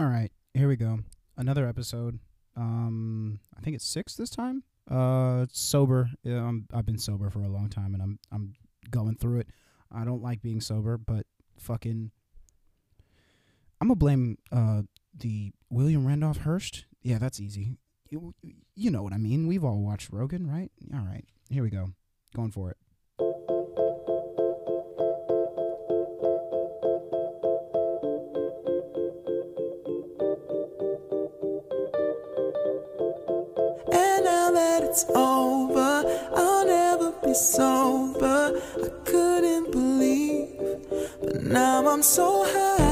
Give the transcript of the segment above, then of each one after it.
All right, here we go. Another episode. Um, I think it's six this time. Uh, sober. Yeah, I'm, I've been sober for a long time, and I'm I'm going through it. I don't like being sober, but fucking, I'm gonna blame uh the William Randolph Hearst. Yeah, that's easy. You, you know what I mean. We've all watched Rogan, right? All right, here we go. Going for it. I'm so high.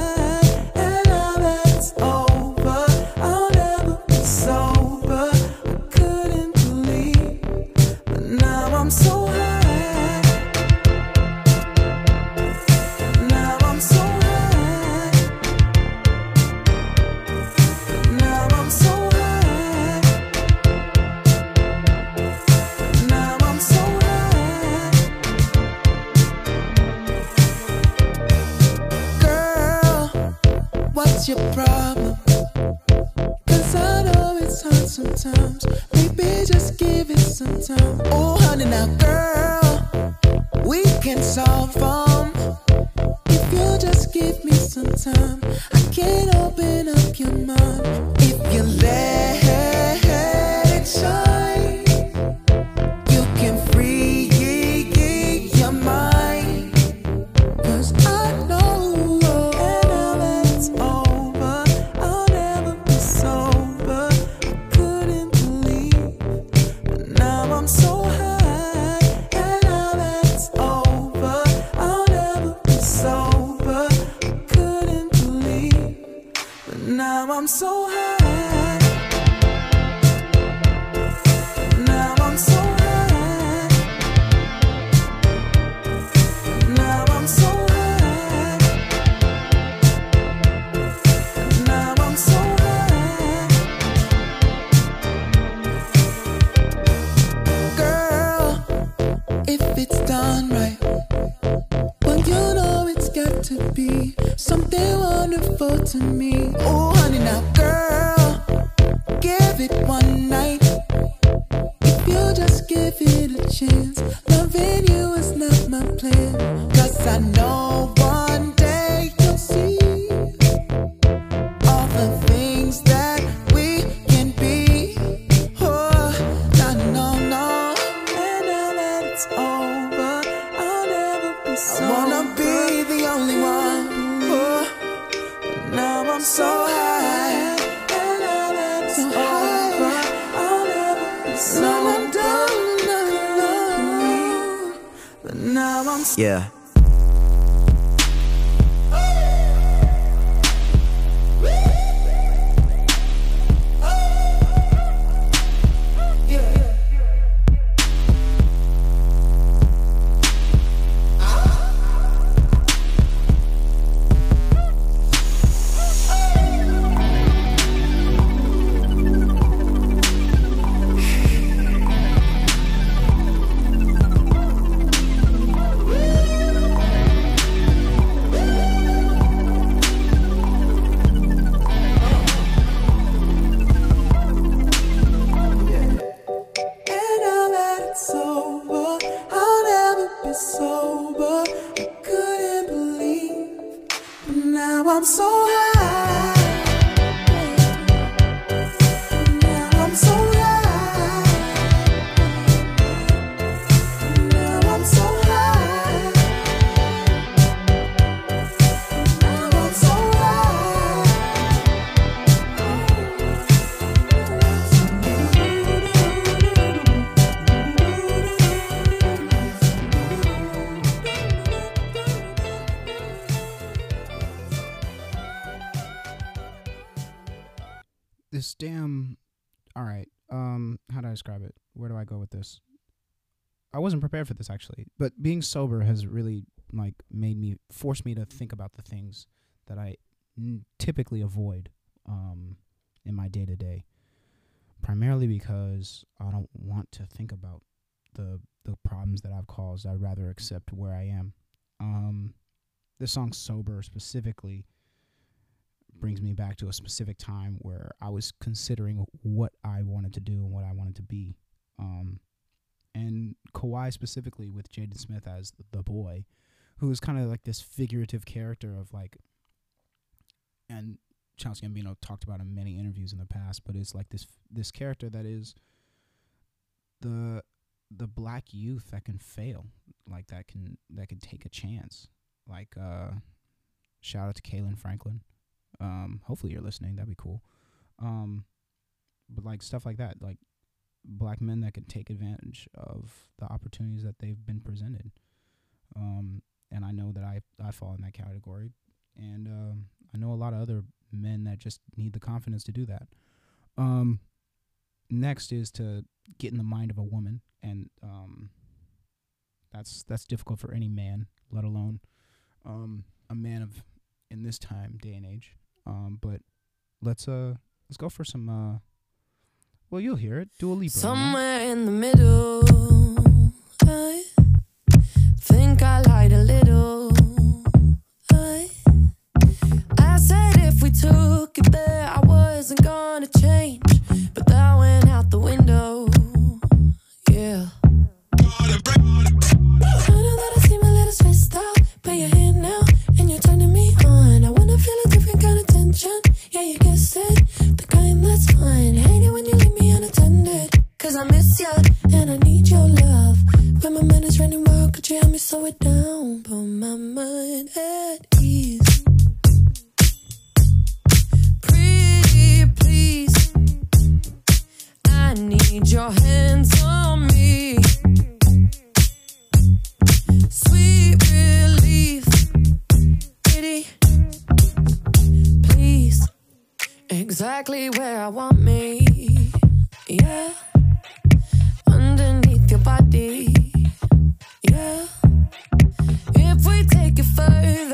Time, to. Yeah. Damn. All right. Um, how do I describe it? Where do I go with this? I wasn't prepared for this actually, but being sober has really like made me force me to think about the things that I n- typically avoid um, in my day to day. Primarily because I don't want to think about the the problems that I've caused. I'd rather accept where I am. Um, this song "Sober" specifically brings me back to a specific time where I was considering what I wanted to do and what I wanted to be. Um, and Kawhi specifically with Jaden Smith as the boy, who is kind of like this figurative character of like, and Childish Gambino talked about in many interviews in the past, but it's like this this character that is the the black youth that can fail, like that can that can take a chance. Like uh shout out to Kaylin Franklin. Um hopefully you're listening, that'd be cool. Um but like stuff like that, like black men that can take advantage of the opportunities that they've been presented. Um and I know that I I fall in that category and um I know a lot of other men that just need the confidence to do that. Um next is to get in the mind of a woman and um that's that's difficult for any man let alone um a man of in this time day and age um but let's uh let's go for some uh well you'll hear it. Dua Lipa somewhere in the middle I think I lied a little. I I said if we took it there I wasn't gonna change and I need your love. When my mind is running wild, could you help me slow it down? Put my mind at ease. Pretty please. I need your hands on me. Sweet relief, please. Exactly where I want me, yeah. Your body, yeah. If we take it further,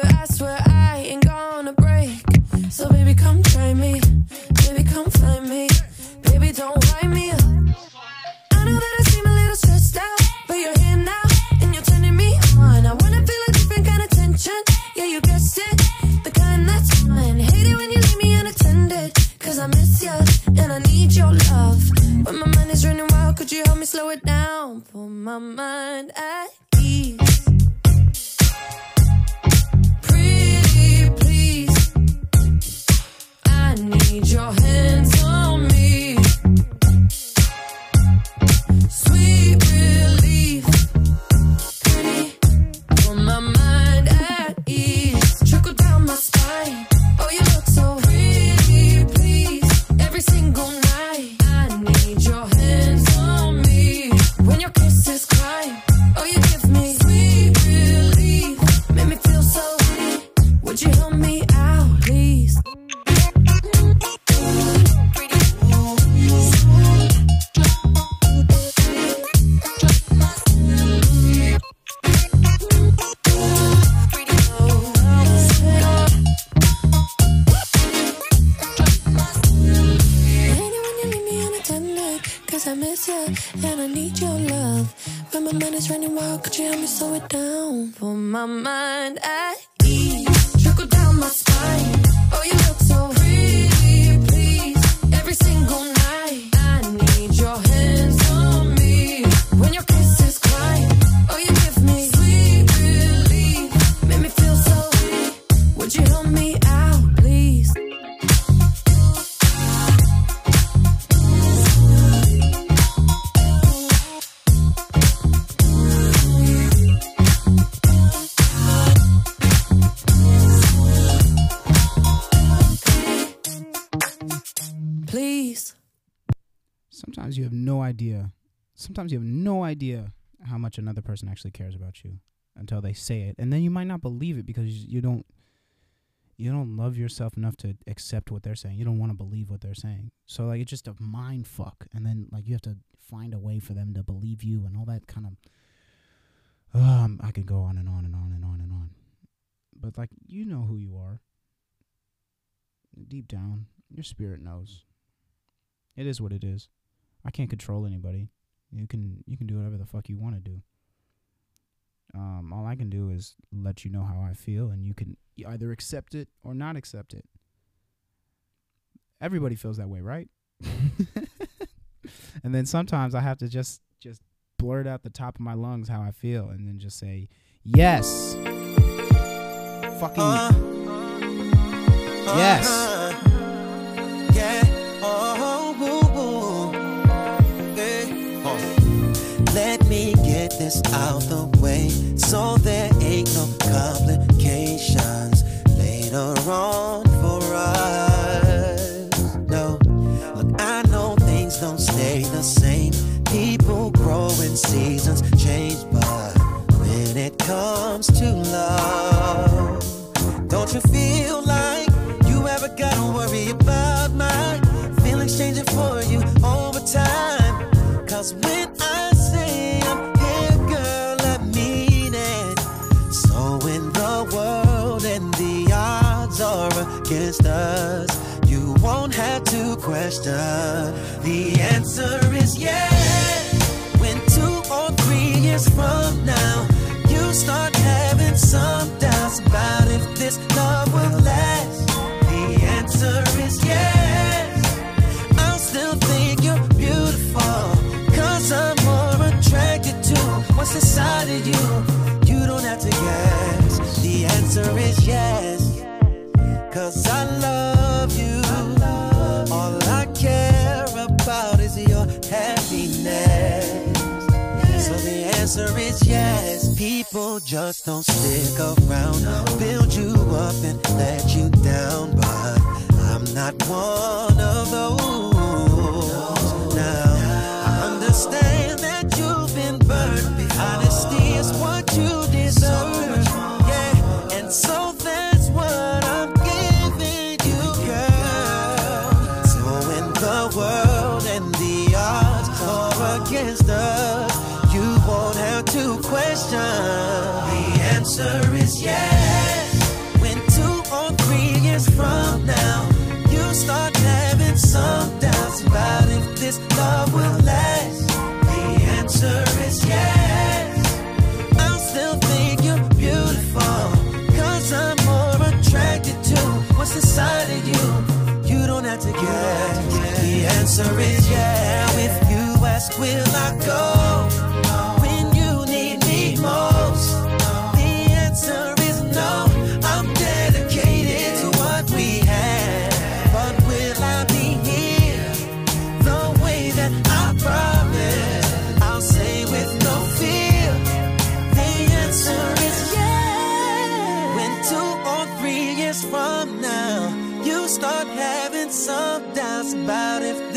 sometimes you have no idea how much another person actually cares about you until they say it. And then you might not believe it because you don't you don't love yourself enough to accept what they're saying. You don't want to believe what they're saying. So like it's just a mind fuck. And then like you have to find a way for them to believe you and all that kind of um i could go on and on and on and on and on. But like you know who you are. Deep down your spirit knows. It is what it is. I can't control anybody. You can you can do whatever the fuck you want to do. Um, all I can do is let you know how I feel, and you can either accept it or not accept it. Everybody feels that way, right? and then sometimes I have to just just blurt out the top of my lungs how I feel and then just say, "Yes." Fucking Uh, Yes. Out the way. So there ain't no complications. Later on to. The answer is yes. When two or three years from now, you start having some doubts about if this love will last. The answer is yes. I'll still think you're beautiful. Cause I'm more attracted to what's inside of you. You don't have to guess. The answer is yes. Cause I love yes. People just don't stick around, build you up and let you down. But I'm not one of those. Answer is yes. When two or three years from now, you start having some doubts about if this love will last. The answer is yes. I'll still think you're beautiful. Cause I'm more attracted to what's inside of you. You don't have to guess. The answer is yeah. If you ask, will I go?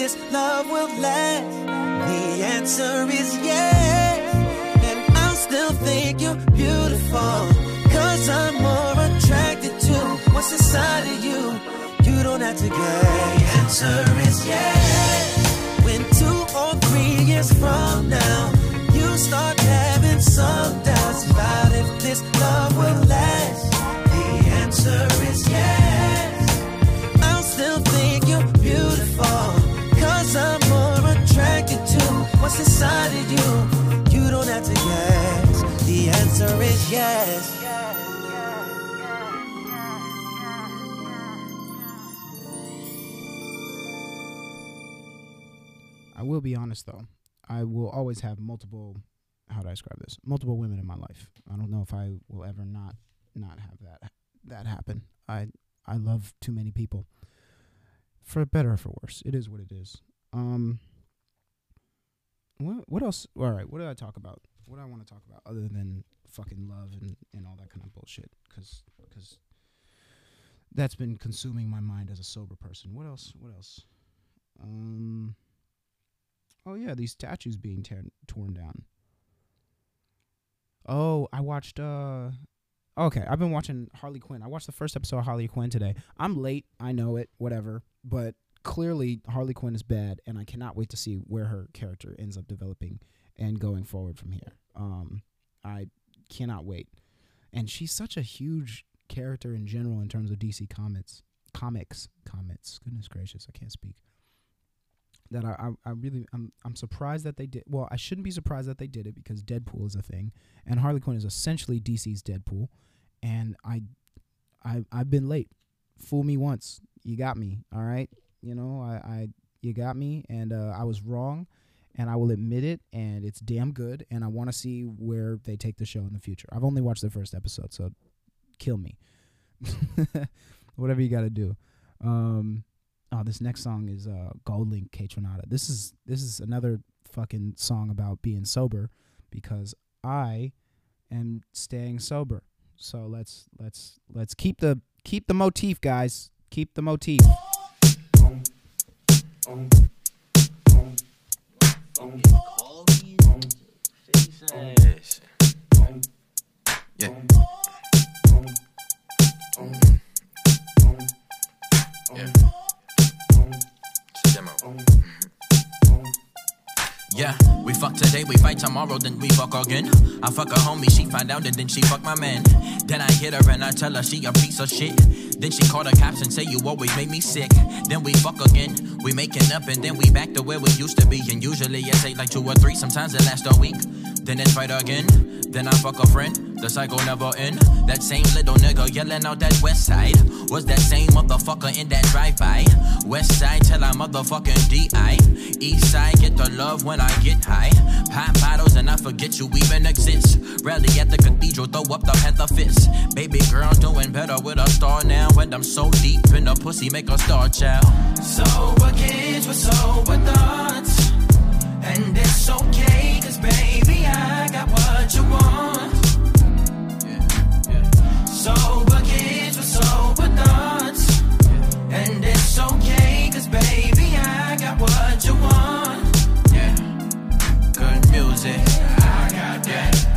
This love will last. The answer is yes. And I'll still think you're beautiful. Cause I'm more attracted to what's inside of you. You don't have to guess. The answer is yes. When two or three years from now, you start having some doubts about if this love will last. The answer is yes. What's inside of you. You don't have to guess. The answer is yes. I will be honest though. I will always have multiple how do I describe this? Multiple women in my life. I don't know if I will ever not not have that that happen. I I love too many people. For better or for worse. It is what it is. Um what what else all right, what did I talk about? What do I want to talk about other than fucking love and, and all that kind of bullshit? Cause, cause that's been consuming my mind as a sober person. What else? What else? Um Oh yeah, these statues being tear- torn down. Oh, I watched uh Okay, I've been watching Harley Quinn. I watched the first episode of Harley Quinn today. I'm late, I know it, whatever, but clearly Harley Quinn is bad and I cannot wait to see where her character ends up developing and going forward from here. Um I cannot wait. And she's such a huge character in general in terms of DC comics. Comics, comics. Goodness gracious, I can't speak that I, I, I really I'm I'm surprised that they did well I shouldn't be surprised that they did it because Deadpool is a thing and Harley Quinn is essentially DC's Deadpool and I I I've been late fool me once you got me all right You know, I, I you got me, and uh, I was wrong, and I will admit it, and it's damn good, and I want to see where they take the show in the future. I've only watched the first episode, so kill me. Whatever you got to do. Um, oh, this next song is uh, GoldLink Kaytranada. This is this is another fucking song about being sober because I am staying sober. So let's let's let's keep the keep the motif, guys. Keep the motif. Yes. Yeah. Yeah. Fuck today, we fight tomorrow, then we fuck again. I fuck a homie, she find out, and then she fuck my man. Then I hit her and I tell her she a piece of shit. Then she call the cops and say you always make me sick. Then we fuck again, we making up and then we back to where we used to be. And usually it take like two or three, sometimes it lasts a week. Then it's fight again, then I fuck a friend. The cycle never end. That same little nigga yelling out that west side was that same motherfucker in that drive-by. West side till I motherfucking DI. East side get the love when I get high. Pop bottles and I forget you even exist. Rally at the cathedral, throw up the panther fist. Baby girl doing better with a star now. And I'm so deep in the pussy, make a star child. Sober kids with sober thoughts. And it's okay, cause baby, I got what you want. Sober kids with sober. And it's okay, cause baby, I got what you want. Yeah. Good music. I got that.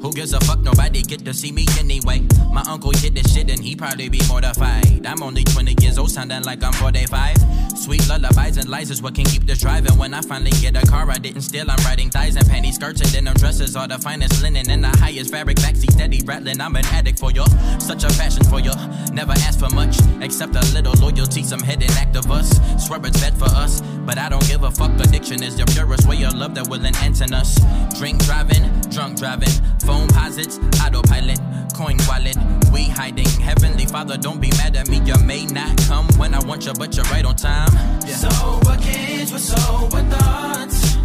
Who gives a fuck? Nobody get to see me anyway. My uncle hit this shit and he probably be mortified. I'm only 20 years old, sounding like I'm 45. Sweet lullabies and lies is what can keep this driving. When I finally get a car, I didn't steal. I'm riding thighs and panty skirts and denim dresses. All the finest linen and the highest fabric. Backseat steady rattling. I'm an addict for you. Such a passion for you. Never ask for much except a little loyalty. Some hidden act of us. Swear it's bad for us, but I don't give a fuck. Addiction is the purest way of love that will enhance us. Drink driving, drunk driving, phone posits, autopilot, coin wallet. We hiding. Heavenly Father, don't be mad at me. You may not come when I want you, but you're right on time. Yeah. Sober kids with sober thoughts.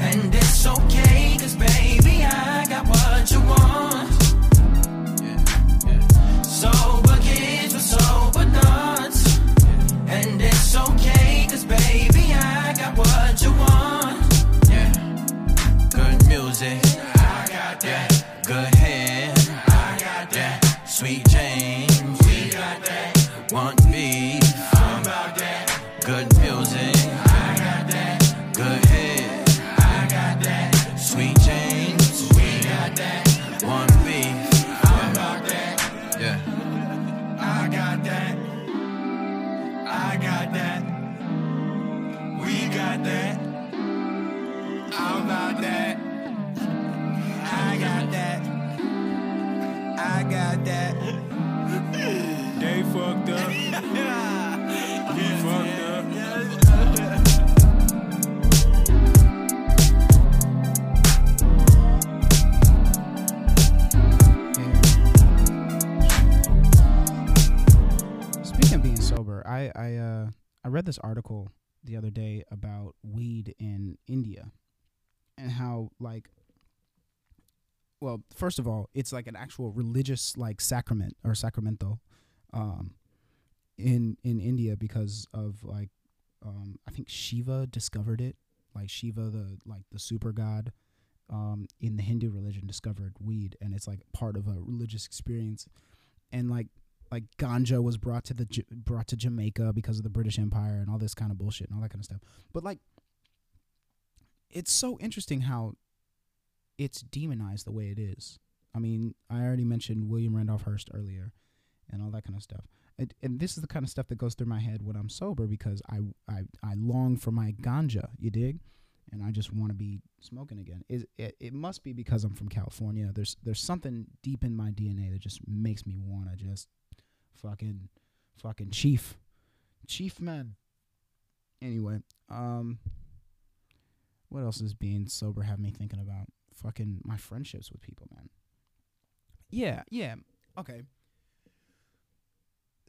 And it's okay, cause baby, I got what you want. Read this article the other day about weed in India and how like well, first of all, it's like an actual religious like sacrament or sacramental um in in India because of like um I think Shiva discovered it. Like Shiva the like the super god um in the Hindu religion discovered weed and it's like part of a religious experience and like like ganja was brought to the brought to Jamaica because of the British Empire and all this kind of bullshit and all that kind of stuff. But like it's so interesting how it's demonized the way it is. I mean, I already mentioned William Randolph Hearst earlier and all that kind of stuff. And, and this is the kind of stuff that goes through my head when I'm sober because I, I I long for my ganja, you dig? and I just want to be smoking again. Is it, it must be because I'm from California. There's there's something deep in my DNA that just makes me want to just fucking fucking chief chief man. Anyway, um what else is being sober have me thinking about? Fucking my friendships with people, man. Yeah, yeah. Okay.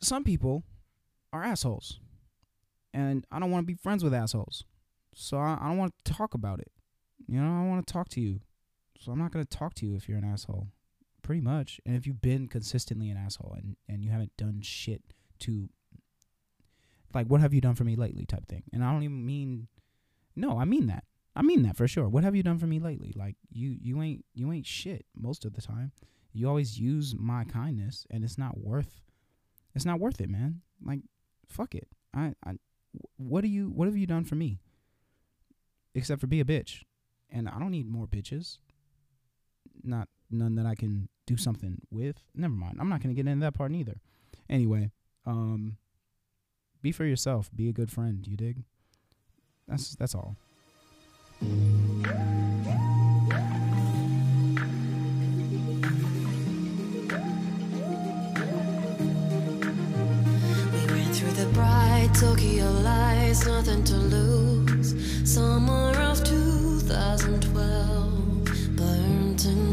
Some people are assholes. And I don't want to be friends with assholes. So I, I don't want to talk about it. You know, I want to talk to you. So I'm not going to talk to you if you're an asshole. Pretty much. And if you've been consistently an asshole and, and you haven't done shit to like what have you done for me lately type thing. And I don't even mean no, I mean that. I mean that for sure. What have you done for me lately? Like you you ain't you ain't shit most of the time. You always use my kindness and it's not worth it's not worth it, man. Like fuck it. I I what do you what have you done for me? Except for be a bitch. And I don't need more bitches. Not none that I can do something with. Never mind. I'm not going to get into that part neither. Anyway, um be for yourself. Be a good friend, you dig? That's that's all. Tokyo nothing to lose. Summer of 2012 burnt in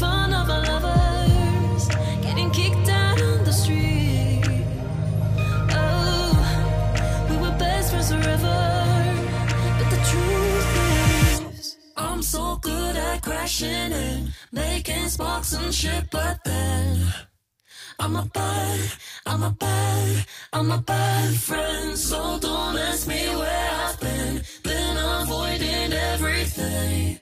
fun of our lovers, getting kicked the street. Oh, we were best friends forever. But the truth is, I'm so good at crashing and making sparks and shit, but then. I'm a bad, I'm a bad, I'm a bad friend. So don't ask me where I've been. Been avoiding everything.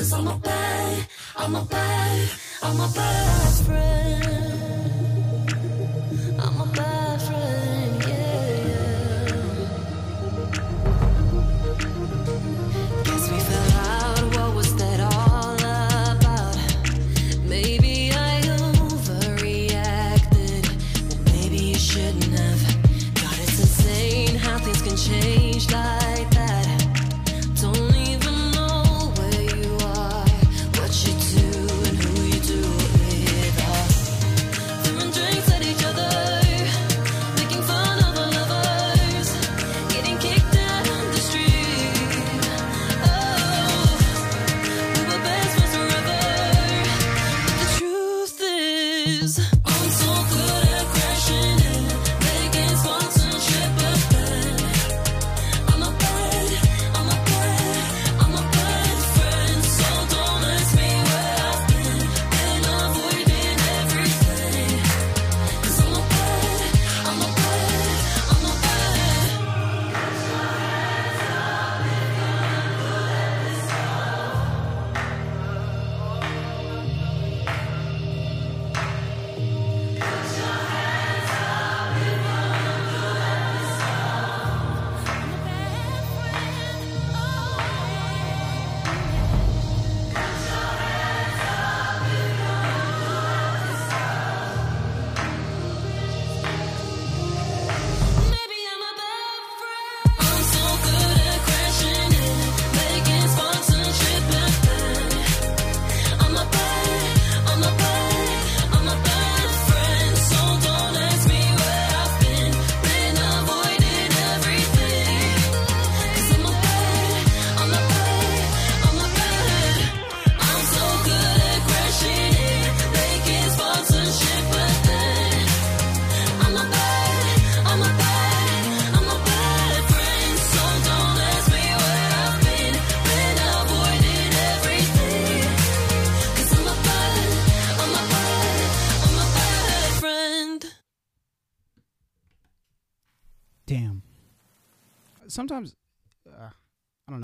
Cause I'm a bad, I'm a bad, I'm a bad friend.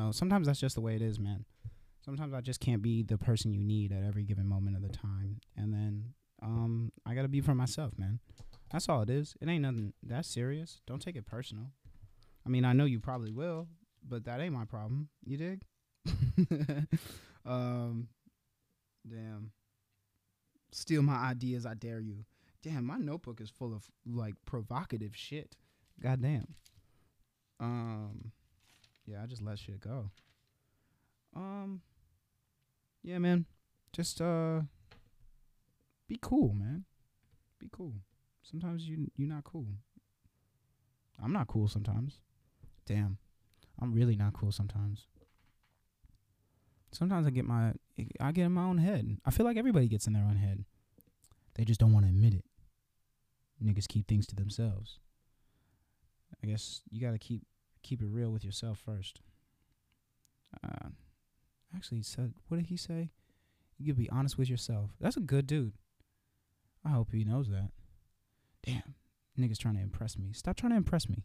Know. Sometimes that's just the way it is, man. Sometimes I just can't be the person you need at every given moment of the time, and then um, I gotta be for myself, man. That's all it is. It ain't nothing that serious. Don't take it personal. I mean, I know you probably will, but that ain't my problem. You dig? um, damn. Steal my ideas, I dare you. Damn, my notebook is full of like provocative shit. Goddamn. Um, yeah, I just let shit go. Um, yeah, man. Just uh, be cool, man. Be cool. Sometimes you you're not cool. I'm not cool sometimes. Damn. I'm really not cool sometimes. Sometimes I get my I get in my own head. I feel like everybody gets in their own head. They just don't want to admit it. Niggas keep things to themselves. I guess you got to keep keep it real with yourself first. Uh, actually, he said, what did he say? You could be honest with yourself. That's a good dude. I hope he knows that. Damn, niggas trying to impress me. Stop trying to impress me.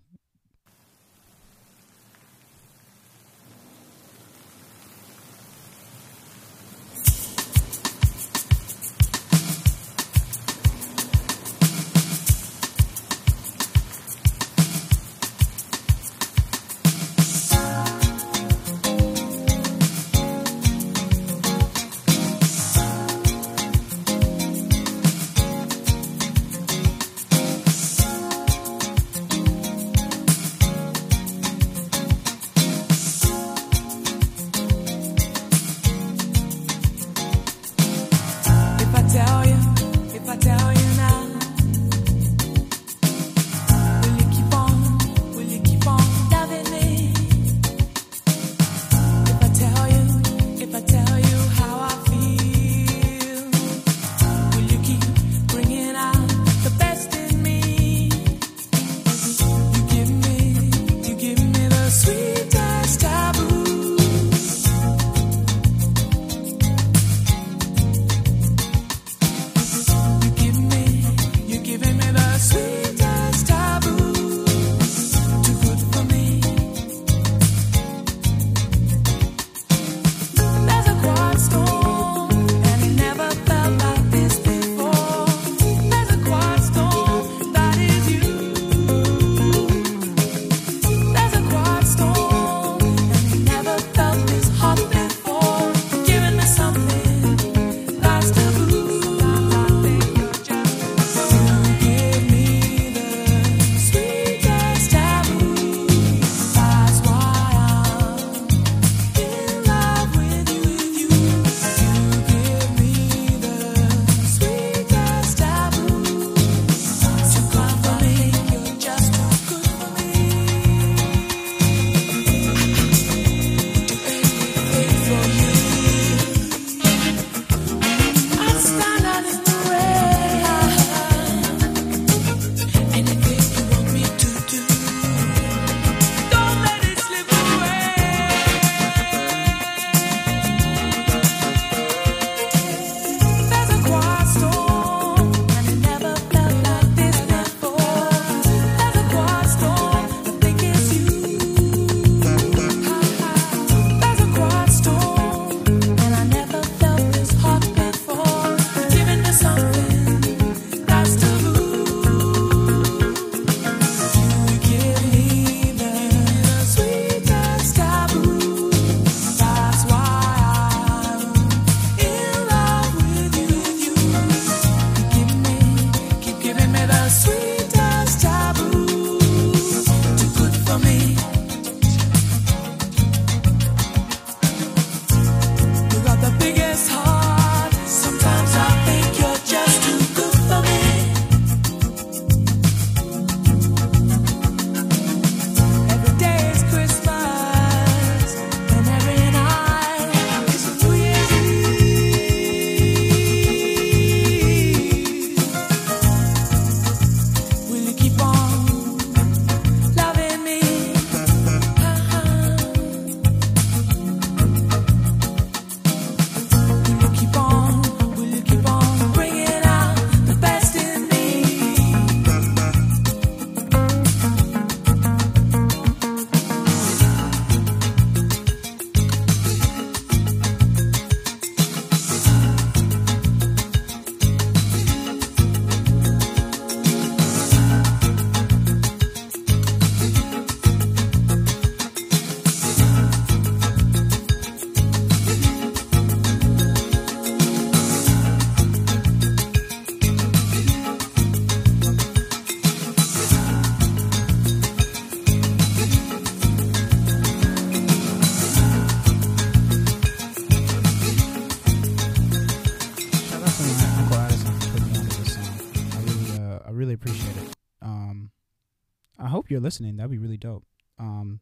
Listening. That'd be really dope. Um,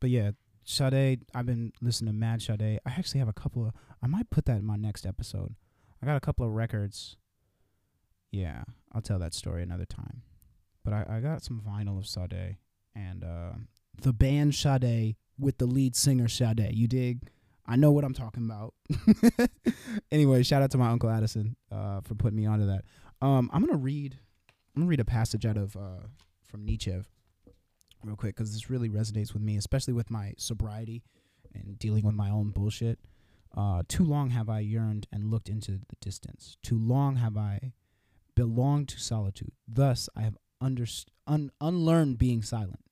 but yeah, Sade. I've been listening to Mad Sade. I actually have a couple of. I might put that in my next episode. I got a couple of records. Yeah, I'll tell that story another time. But I, I got some vinyl of Sade and uh, the band Sade with the lead singer Sade. You dig? I know what I'm talking about. anyway, shout out to my uncle Addison uh, for putting me onto that. Um, I'm gonna read. I'm gonna read a passage out of uh, from Nietzsche real quick because this really resonates with me, especially with my sobriety and dealing with my own bullshit. Uh, too long have I yearned and looked into the distance. Too long have I belonged to solitude. Thus, I have underst- un- unlearned being silent.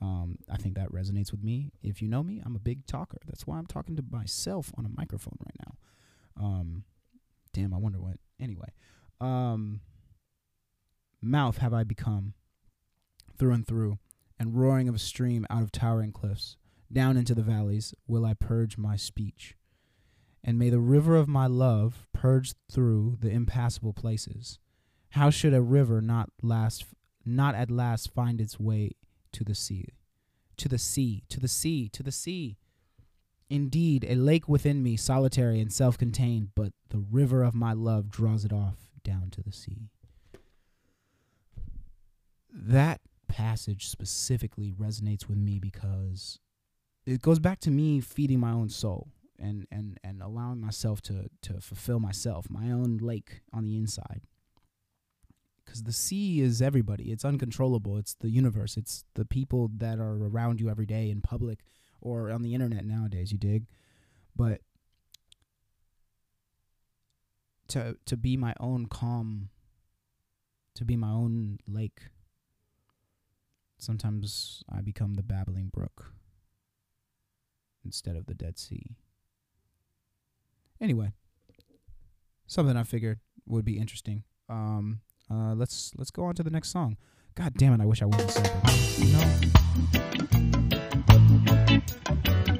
Um, I think that resonates with me. If you know me, I'm a big talker. That's why I'm talking to myself on a microphone right now. Um, damn, I wonder what. Anyway, um, mouth have I become through and through, and roaring of a stream out of towering cliffs, down into the valleys will I purge my speech. And may the river of my love purge through the impassable places. How should a river not last, not at last find its way to the sea, to the sea, to the sea, to the sea? Indeed, a lake within me, solitary and self-contained, but the river of my love draws it off down to the sea. That passage specifically resonates with me because it goes back to me feeding my own soul and and and allowing myself to to fulfill myself, my own lake on the inside. Cuz the sea is everybody. It's uncontrollable. It's the universe. It's the people that are around you every day in public or on the internet nowadays, you dig? But to to be my own calm to be my own lake sometimes I become the babbling brook instead of the Dead Sea. Anyway, something I figured would be interesting. Um, uh, let's let's go on to the next song. God damn it! I wish I wasn't know.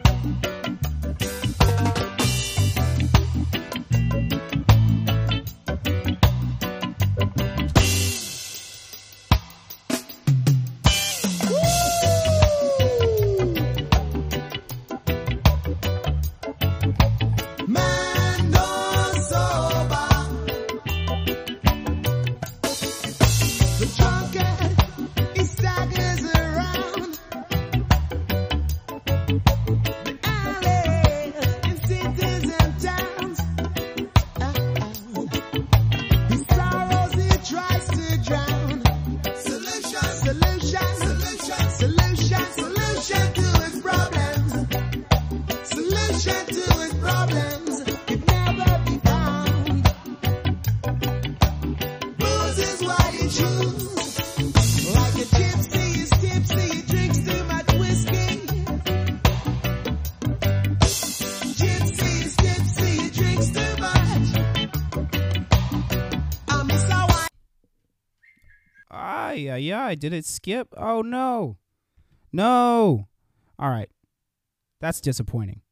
Ay, I did it skip? Oh no. No. All right. That's disappointing.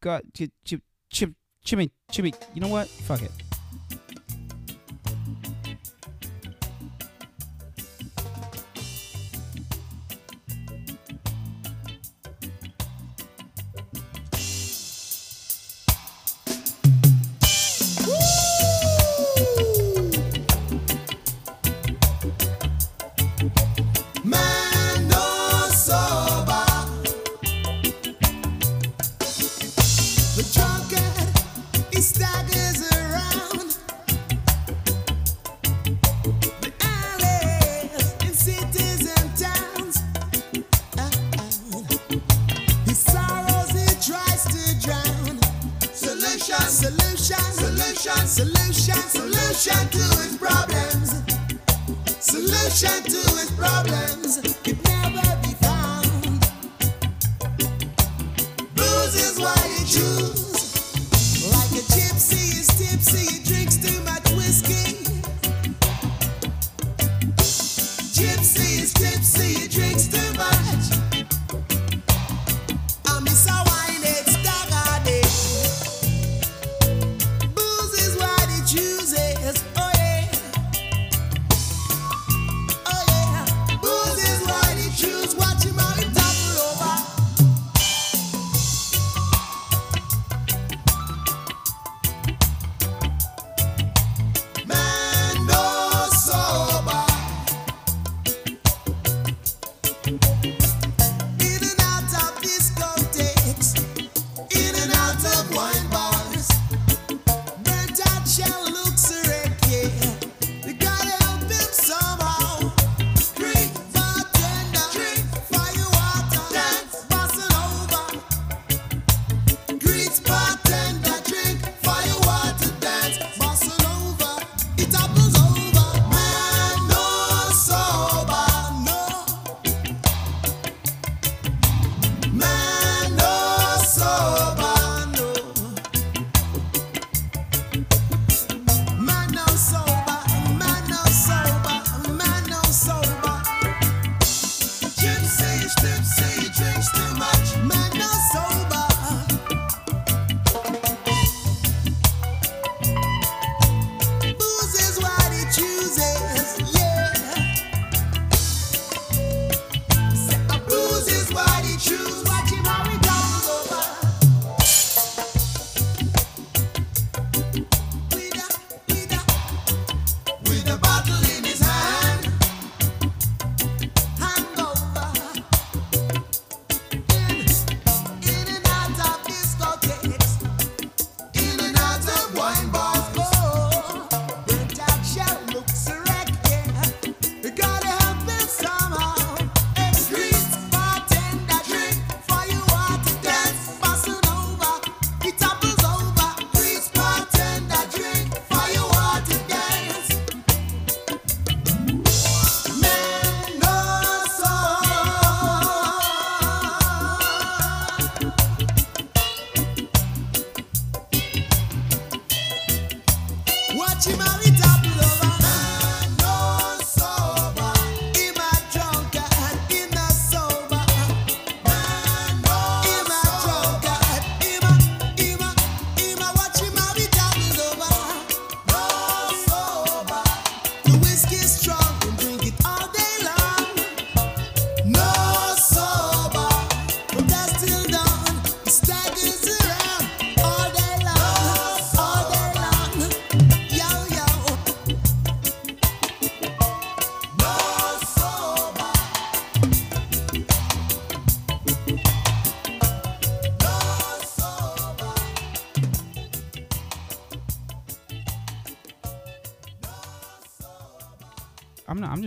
God, chip, chip, chip, chimmy, chimmy. You know what? Fuck it. Gypsy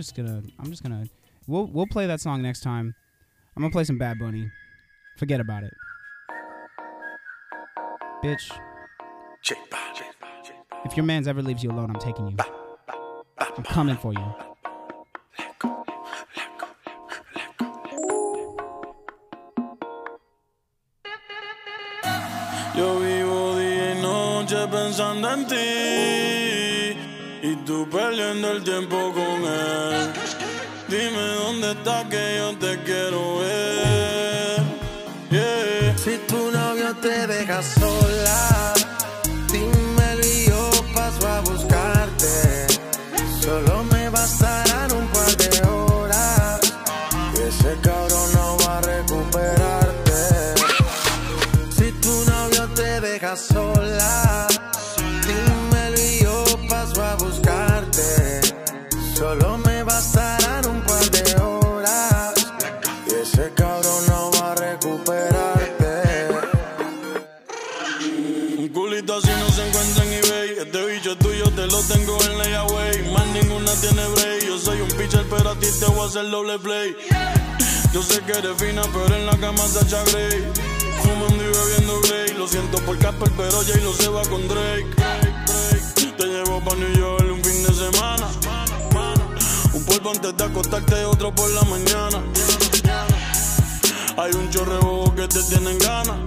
just gonna. I'm just gonna. We'll we'll play that song next time. I'm gonna play some Bad Bunny. Forget about it, bitch. If your man's ever leaves you alone, I'm taking you. I'm coming for you. Yo vivo día y noche pensando en ti y tú perdiendo el tiempo con él. Dime dónde estás que yo te quiero ver. Si tu novio te deja sola, dímelo y yo paso a buscarte. Solo hacer doble play. Yo sé que eres fina, pero en la cama Sacha Grey. Fumando y bebiendo Grey. Lo siento por Casper, pero Jay lo se va con Drake. Te llevo pa' New York un fin de semana. Un polvo antes de acostarte, otro por la mañana. Hay un chorre bobo que te tienen ganas.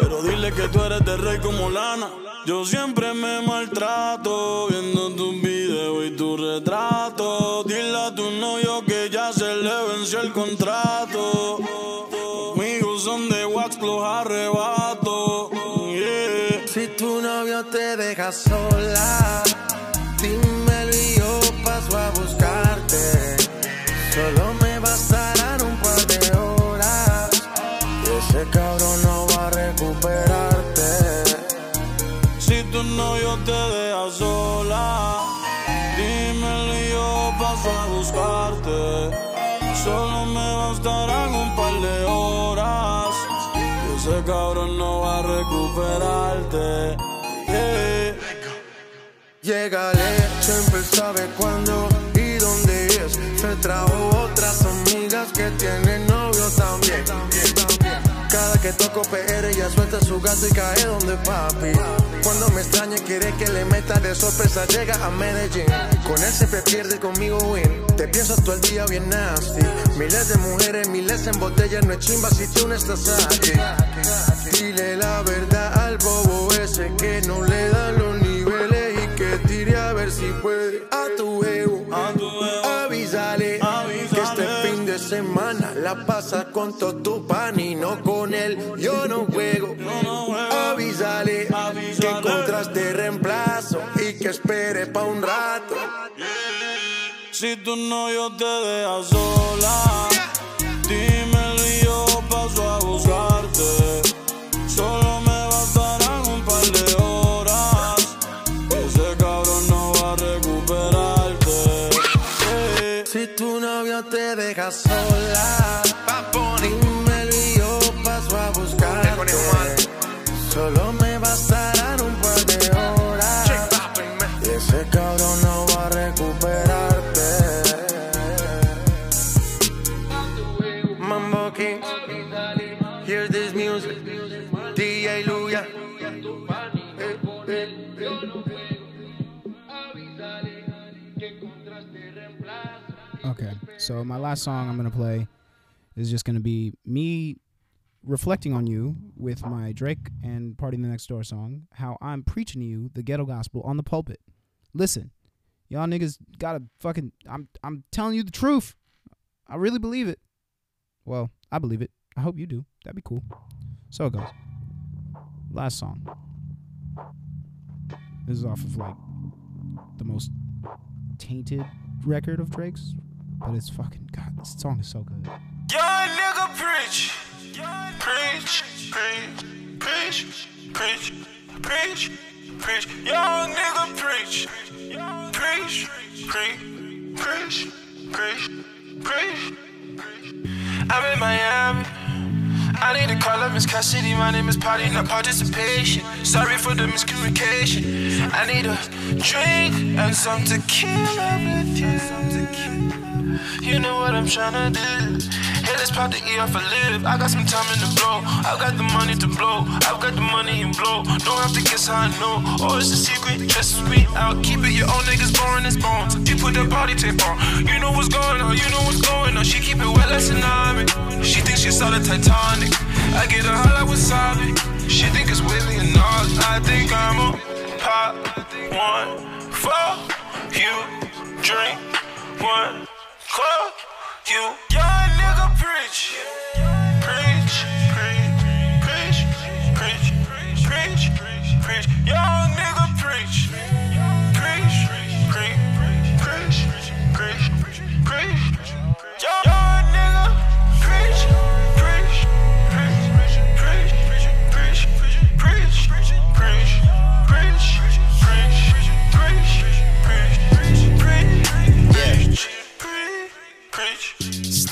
Pero dile que tú eres de rey como lana. Yo siempre me maltrato viendo tus videos y tu retrato. encontrar. Recuperarte. Yeah. Siempre sabe cuándo y dónde es. Se trajo otras amigas que tienen novio también. Que toco PR ella suelta su gato y cae donde papi. Cuando me extraña quiere que le meta de sorpresa llega a Medellín. Con él siempre pierde conmigo win. Te pienso todo el día bien nasty. Miles de mujeres, miles en botellas, no es chimba si tú no estás aquí. Dile la verdad al bobo ese que no le dan los niveles y que tire a ver si puede. A tu ego, A tu ego. avísale, Avísale. que este fin de semana la pasa con todo tu pan y no con él. Yo no juego. no. Avísale, que encontraste reemplazo y que espere pa' un rato. Si tu novio te deja sola, Okay, so my last song I'm gonna play is just gonna be me reflecting on you with my Drake and Party in the Next Door song, how I'm preaching to you the ghetto gospel on the pulpit. Listen, y'all niggas gotta fucking. I'm I'm telling you the truth. I really believe it. Well, I believe it. I hope you do. That'd be cool. So it goes. Last song. This is off of like the most tainted record of Drake's, but it's fucking God. This song is so good. Young nigga preach. Preach, preach, preach, preach, preach, preach. Young nigga preach. Preach, preach, preach, preach, preach. I'm in Miami. I need to call up Miss Cassidy. My name is Party, not participation. Sorry for the miscommunication. I need a drink and some tequila with you. You know what I'm tryna do. Hey, let's pop the E off a lip. I got some time in the blow. I've got the money to blow. I've got the money and blow. Don't have to guess how I know. Oh, it's a secret. Trust me, I'll keep it. Your own niggas boring as bones. You put the body tape on. You know what's going on. You know what's going on. She keep it wet like tsunami. She thinks she saw the Titanic. I get a holla with Sabi. She think it's with me and all. I think I'm a pop one for you. Drink one. Club, you. Young nigga preach,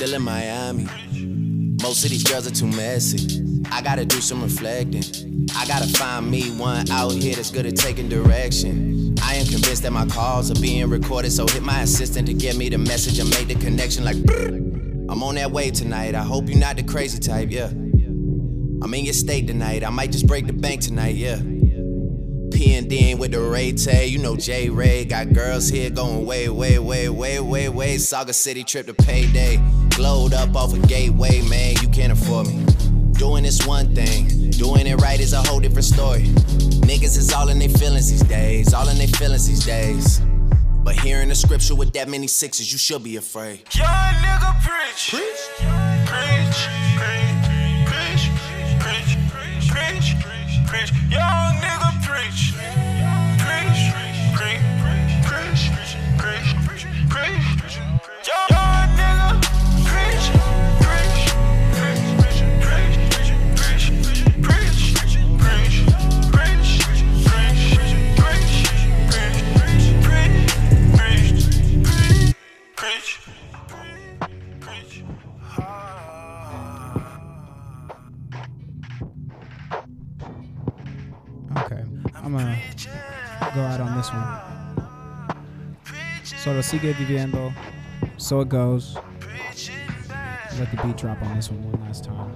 Still in Miami. Most of these girls are too messy. I gotta do some reflecting. I gotta find me one out here that's good at taking direction. I am convinced that my calls are being recorded, so hit my assistant to get me the message and make the connection like. I'm on that wave tonight. I hope you're not the crazy type, yeah. I'm in your state tonight. I might just break the bank tonight, yeah. P and D with the Ray Tay, you know J Ray. Got girls here going way, way, way, way, way, way. Saga City trip to payday. Glowed up off a gateway, man. You can't afford me. Doing this one thing, doing it right is a whole different story. Niggas is all in their feelings these days, all in their feelings these days. But hearing the scripture with that many sixes, you should be afraid. Young nigga preach. Preach. Preach. Preach. Preach. Preach. Preach. Preach. Young sigue viviendo. So it goes. Let the beat drop on this one one last time.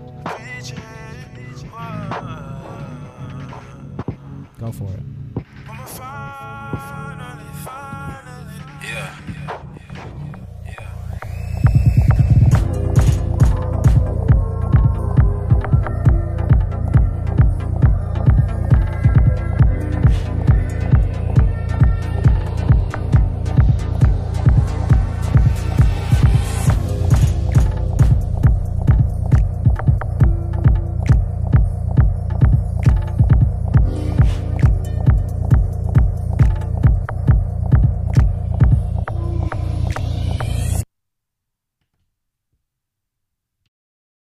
Go for it.